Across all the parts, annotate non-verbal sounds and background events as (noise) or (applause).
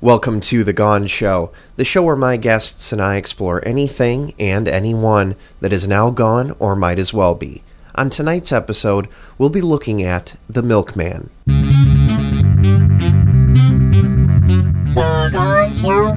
Welcome to The Gone Show, the show where my guests and I explore anything and anyone that is now gone or might as well be. On tonight's episode, we'll be looking at The Milkman. The Gone Show.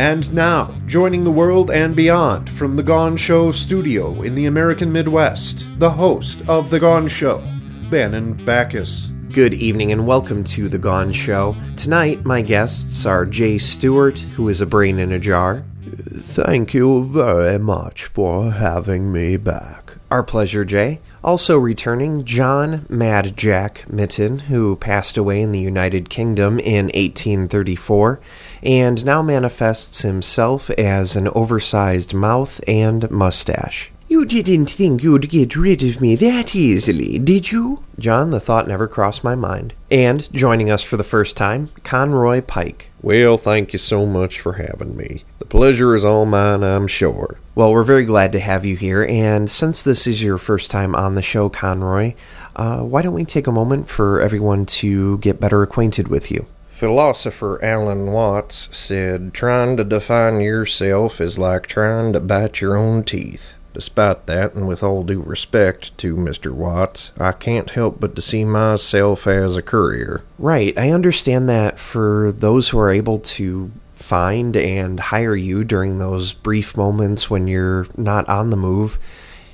And now, joining the world and beyond from The Gone Show studio in the American Midwest, the host of The Gone Show, Bannon Backus. Good evening and welcome to The Gone Show. Tonight, my guests are Jay Stewart, who is a brain in a jar. Thank you very much for having me back. Our pleasure, Jay. Also returning, John Mad Jack Mitten, who passed away in the United Kingdom in 1834 and now manifests himself as an oversized mouth and mustache. You didn't think you'd get rid of me that easily, did you? John, the thought never crossed my mind. And joining us for the first time, Conroy Pike. Well, thank you so much for having me. The pleasure is all mine, I'm sure. Well, we're very glad to have you here, and since this is your first time on the show, Conroy, uh, why don't we take a moment for everyone to get better acquainted with you? Philosopher Alan Watts said, Trying to define yourself is like trying to bite your own teeth. Despite that, and with all due respect to Mr. Watts, I can't help but to see myself as a courier. Right, I understand that for those who are able to find and hire you during those brief moments when you're not on the move,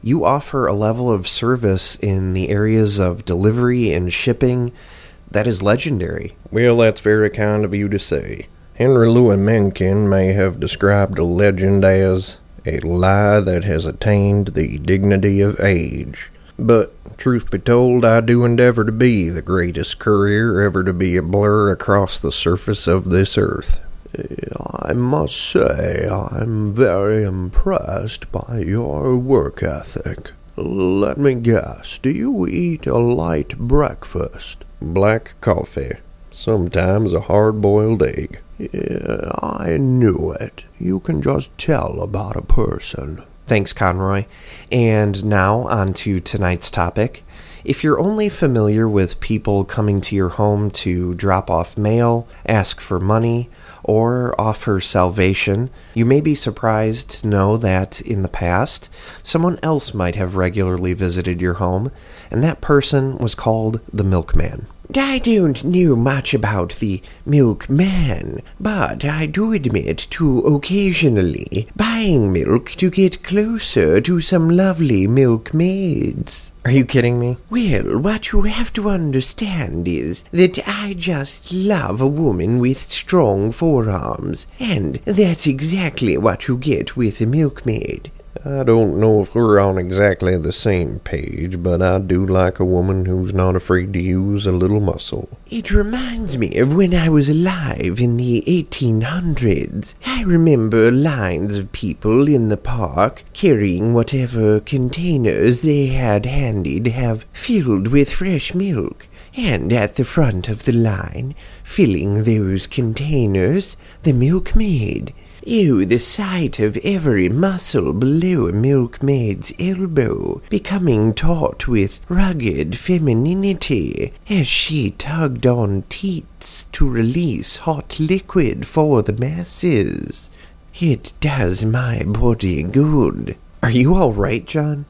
you offer a level of service in the areas of delivery and shipping that is legendary. Well, that's very kind of you to say. Henry Louis Mencken may have described a legend as a lie that has attained the dignity of age. But, truth be told, I do endeavor to be the greatest courier ever to be a blur across the surface of this earth. I must say I'm very impressed by your work ethic. Let me guess, do you eat a light breakfast? Black coffee, sometimes a hard boiled egg. Yeah, I knew it. You can just tell about a person. Thanks, Conroy. And now, on to tonight's topic. If you're only familiar with people coming to your home to drop off mail, ask for money, or offer salvation, you may be surprised to know that in the past, someone else might have regularly visited your home, and that person was called the milkman. I don't know much about the milkman, but I do admit to occasionally buying milk to get closer to some lovely milkmaids. Are you kidding me? Well, what you have to understand is that I just love a woman with strong forearms, and that's exactly what you get with a milkmaid. I don't know if we're on exactly the same page, but I do like a woman who's not afraid to use a little muscle. It reminds me of when I was alive in the 1800s. I remember lines of people in the park carrying whatever containers they had handy to have filled with fresh milk. And at the front of the line, filling those containers, the milkmaid. Oh, the sight of every muscle below a milkmaid's elbow becoming taut with rugged femininity as she tugged on teats to release hot liquid for the masses. It does my body good. Are you all right, John?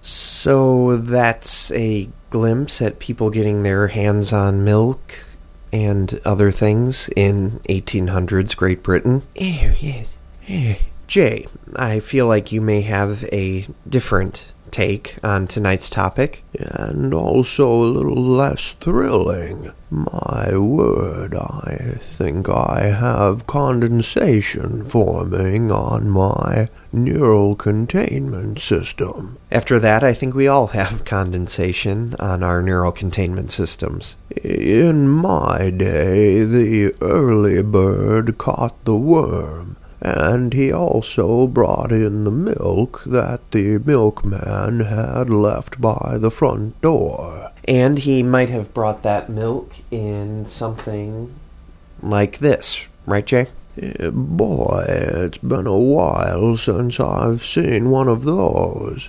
So that's a glimpse at people getting their hands on milk and other things in 1800s Great Britain. Oh, yes. Oh. Jay, I feel like you may have a different take on tonight's topic. And also a little less thrilling. My word, I think I have condensation forming on my neural containment system. After that, I think we all have (laughs) condensation on our neural containment systems. In my day, the early bird caught the worm and he also brought in the milk that the milkman had left by the front door. And he might have brought that milk in something like this, right, Jay? Boy, it's been a while since I've seen one of those.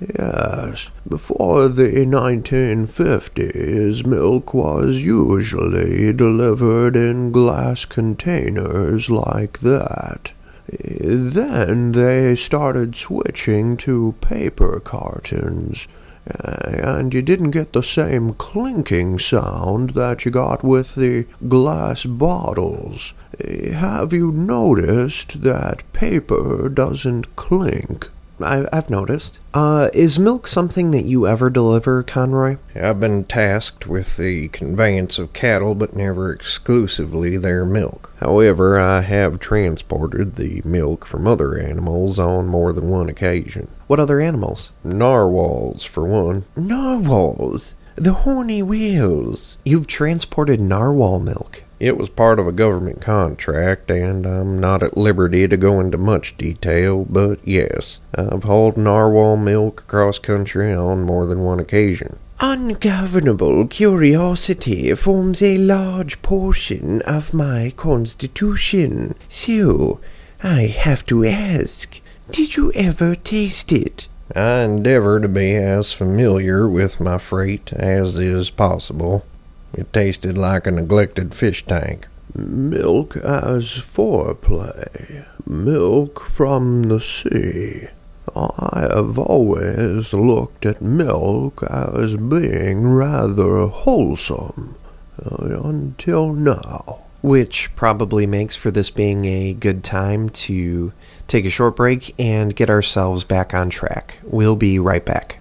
Yes, before the 1950s, milk was usually delivered in glass containers like that. Then they started switching to paper cartons, and you didn't get the same clinking sound that you got with the glass bottles. Have you noticed that paper doesn't clink? I, I've noticed. Uh, is milk something that you ever deliver, Conroy? I've been tasked with the conveyance of cattle, but never exclusively their milk. However, I have transported the milk from other animals on more than one occasion. What other animals? Narwhals, for one. Narwhals, the horny whales. You've transported narwhal milk. It was part of a government contract, and I'm not at liberty to go into much detail, but yes, I've hauled narwhal milk across country on more than one occasion. Ungovernable curiosity forms a large portion of my constitution. So, I have to ask, did you ever taste it? I endeavor to be as familiar with my freight as is possible. It tasted like a neglected fish tank. Milk as foreplay. Milk from the sea. I have always looked at milk as being rather wholesome. Uh, until now. Which probably makes for this being a good time to take a short break and get ourselves back on track. We'll be right back.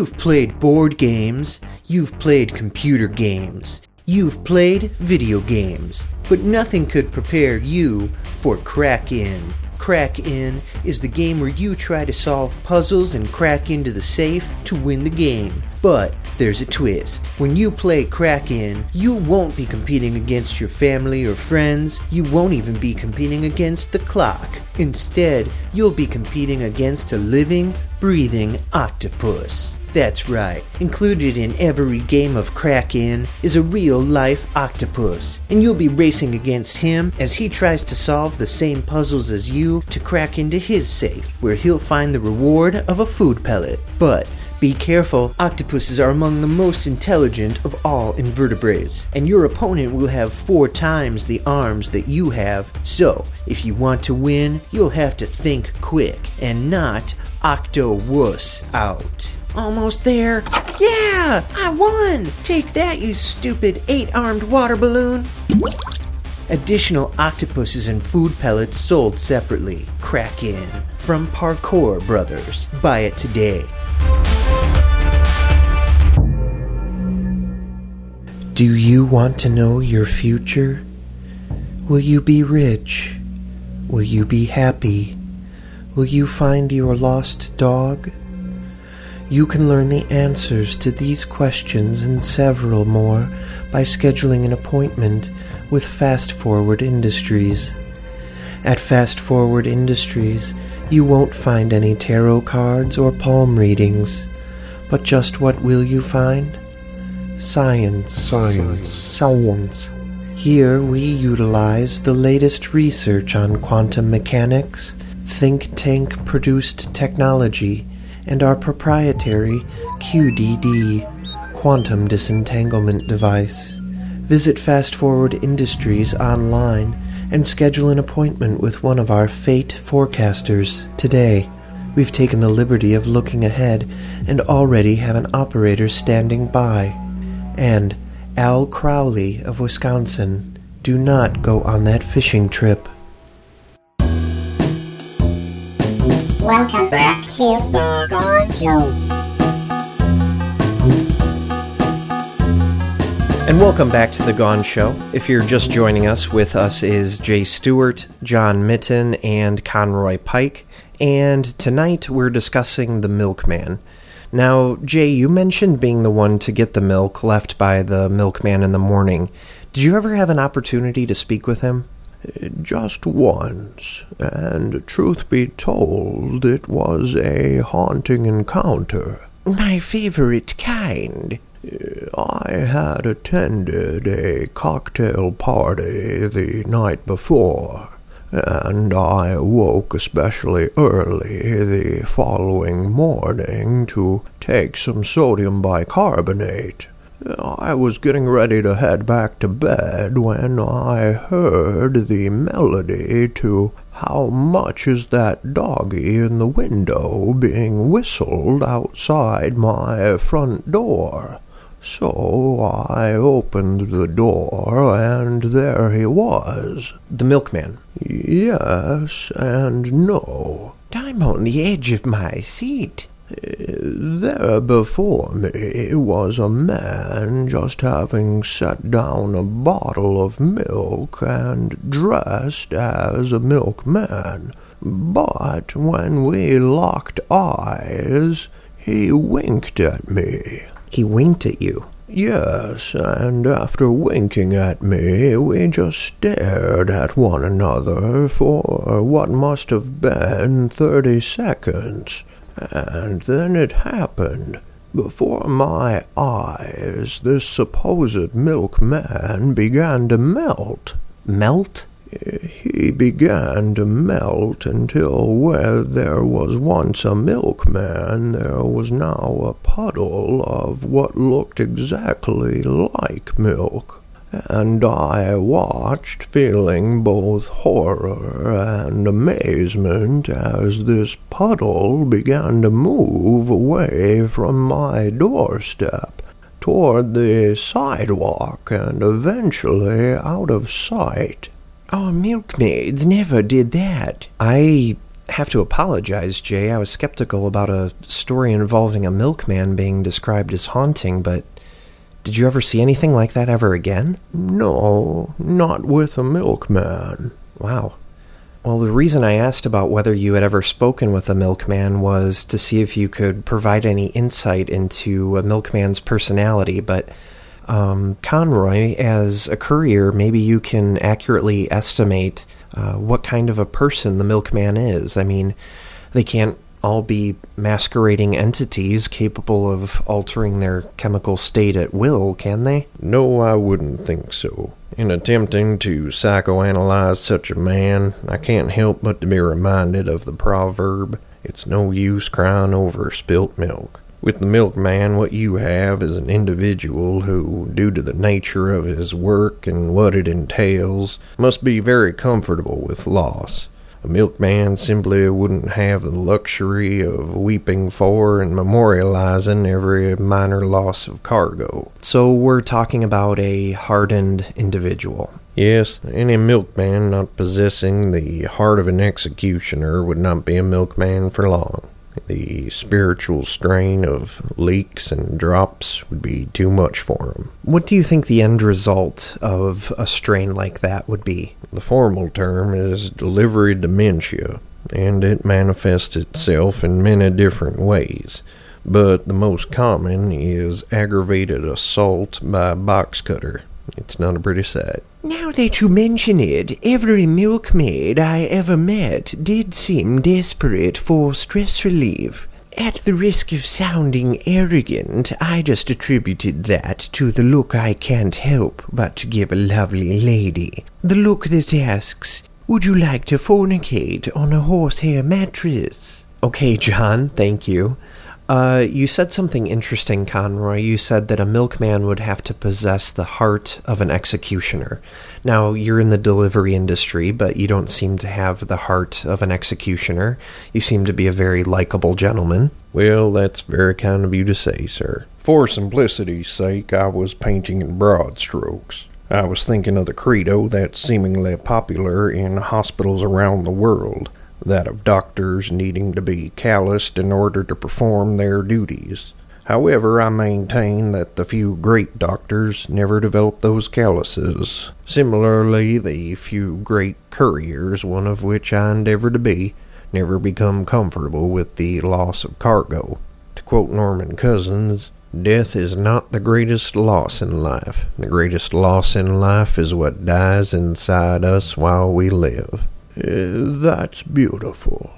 You've played board games, you've played computer games, you've played video games, but nothing could prepare you for Crack In. Crack In is the game where you try to solve puzzles and crack into the safe to win the game. But there's a twist. When you play Crack In, you won't be competing against your family or friends. You won't even be competing against the clock. Instead, you'll be competing against a living, breathing octopus. That's right. Included in every game of Crack In is a real life octopus, and you'll be racing against him as he tries to solve the same puzzles as you to crack into his safe, where he'll find the reward of a food pellet. But be careful, octopuses are among the most intelligent of all invertebrates, and your opponent will have four times the arms that you have. So, if you want to win, you'll have to think quick and not octo-wuss out. Almost there. Yeah, I won! Take that, you stupid eight armed water balloon! Additional octopuses and food pellets sold separately. Crack in from Parker Brothers. Buy it today. Do you want to know your future? Will you be rich? Will you be happy? Will you find your lost dog? You can learn the answers to these questions and several more by scheduling an appointment with Fast Forward Industries. At Fast Forward Industries, you won't find any tarot cards or palm readings. But just what will you find? Science. Science. Science. Here we utilize the latest research on quantum mechanics, think tank produced technology, and our proprietary QDD, Quantum Disentanglement Device. Visit Fast Forward Industries online and schedule an appointment with one of our fate forecasters today. We've taken the liberty of looking ahead and already have an operator standing by. And Al Crowley of Wisconsin, do not go on that fishing trip. Welcome back to the Gone Show. And welcome back to The Gone Show. If you're just joining us, with us is Jay Stewart, John Mitten, and Conroy Pike. And tonight we're discussing The Milkman. Now, Jay, you mentioned being the one to get the milk left by the milkman in the morning. Did you ever have an opportunity to speak with him? Just once, and truth be told, it was a haunting encounter. My favorite kind. I had attended a cocktail party the night before, and I woke especially early the following morning to take some sodium bicarbonate. I was getting ready to head back to bed when I heard the melody to How Much Is That Doggy in the Window being whistled outside my front door. So I opened the door, and there he was. The milkman. Yes and no. I'm on the edge of my seat. There before me was a man just having set down a bottle of milk and dressed as a milkman. But when we locked eyes, he winked at me. He winked at you. Yes, and after winking at me, we just stared at one another for what must have been thirty seconds. And then it happened. Before my eyes, this supposed milkman began to melt. Melt? He began to melt until where there was once a milkman, there was now a puddle of what looked exactly like milk. And I watched, feeling both horror and amazement, as this puddle began to move away from my doorstep toward the sidewalk and eventually out of sight. Our milkmaids never did that. I have to apologize, Jay. I was skeptical about a story involving a milkman being described as haunting, but did you ever see anything like that ever again? No, not with a milkman. Wow. Well, the reason I asked about whether you had ever spoken with a milkman was to see if you could provide any insight into a milkman's personality, but um, Conroy, as a courier, maybe you can accurately estimate uh, what kind of a person the milkman is. I mean, they can't all be masquerading entities capable of altering their chemical state at will, can they? No, I wouldn't think so. In attempting to psychoanalyze such a man, I can't help but to be reminded of the proverb, It's no use crying over spilt milk. With the milkman, what you have is an individual who, due to the nature of his work and what it entails, must be very comfortable with loss. A milkman simply wouldn't have the luxury of weeping for and memorializing every minor loss of cargo. So we're talking about a hardened individual. Yes, any milkman not possessing the heart of an executioner would not be a milkman for long. The spiritual strain of leaks and drops would be too much for him. What do you think the end result of a strain like that would be? The formal term is delivery dementia, and it manifests itself in many different ways. But the most common is aggravated assault by a box cutter. It's not a pretty sight. Now that you mention it, every milkmaid I ever met did seem desperate for stress relief. At the risk of sounding arrogant, I just attributed that to the look I can't help but to give a lovely lady. The look that asks, Would you like to fornicate on a horsehair mattress? Okay, John, thank you. Uh, you said something interesting, Conroy. You said that a milkman would have to possess the heart of an executioner. Now, you're in the delivery industry, but you don't seem to have the heart of an executioner. You seem to be a very likable gentleman. Well, that's very kind of you to say, sir. For simplicity's sake, I was painting in broad strokes. I was thinking of the credo that's seemingly popular in hospitals around the world that of doctors needing to be calloused in order to perform their duties. However, I maintain that the few great doctors never developed those calluses. Similarly, the few great couriers, one of which I endeavor to be, never become comfortable with the loss of cargo. To quote Norman Cousins, Death is not the greatest loss in life. The greatest loss in life is what dies inside us while we live. That's beautiful.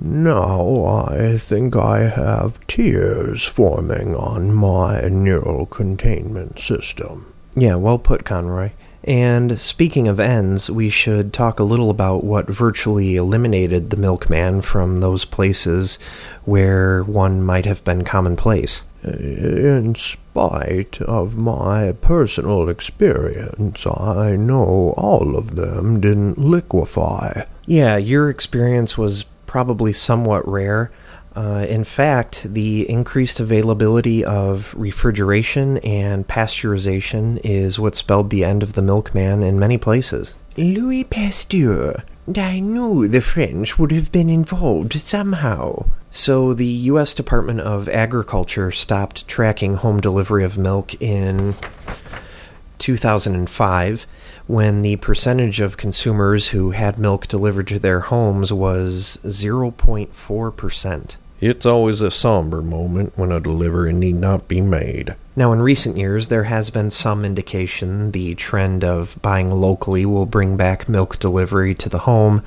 Now I think I have tears forming on my neural containment system. Yeah, well put, Conroy. And speaking of ends, we should talk a little about what virtually eliminated the milkman from those places where one might have been commonplace. In spite of my personal experience, I know all of them didn't liquefy. Yeah, your experience was probably somewhat rare. Uh, in fact, the increased availability of refrigeration and pasteurization is what spelled the end of the milkman in many places. Louis Pasteur. I knew the French would have been involved somehow. So, the U.S. Department of Agriculture stopped tracking home delivery of milk in 2005 when the percentage of consumers who had milk delivered to their homes was 0.4%. It's always a somber moment when a delivery need not be made. Now, in recent years, there has been some indication the trend of buying locally will bring back milk delivery to the home,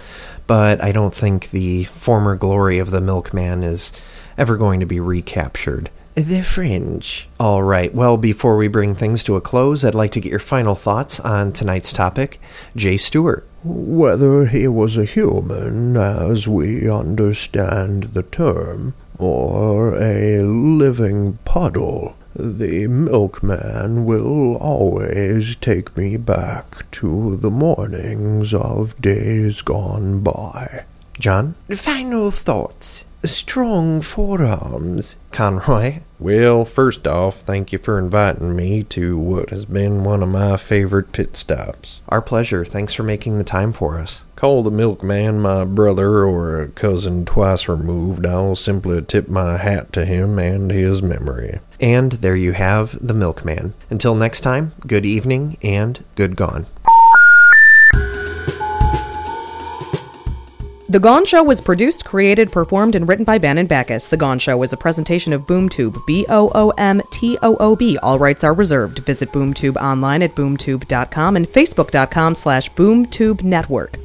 but I don't think the former glory of the milkman is ever going to be recaptured. The fringe. All right, well, before we bring things to a close, I'd like to get your final thoughts on tonight's topic. Jay Stewart. Whether he was a human, as we understand the term, or a living puddle, the milkman will always take me back to the mornings of days gone by. John? Final thoughts. Strong forearms. Conroy? Well, first off, thank you for inviting me to what has been one of my favorite pit stops. Our pleasure. Thanks for making the time for us. Call the milkman my brother or a cousin twice removed. I'll simply tip my hat to him and his memory. And there you have the milkman. Until next time, good evening and good gone. The Gone Show was produced, created, performed, and written by Bannon Backus. The Gone Show is a presentation of BoomToob, B O O M T O O B. All rights are reserved. Visit BoomToob online at boomtoob.com and facebook.com slash boomtube network.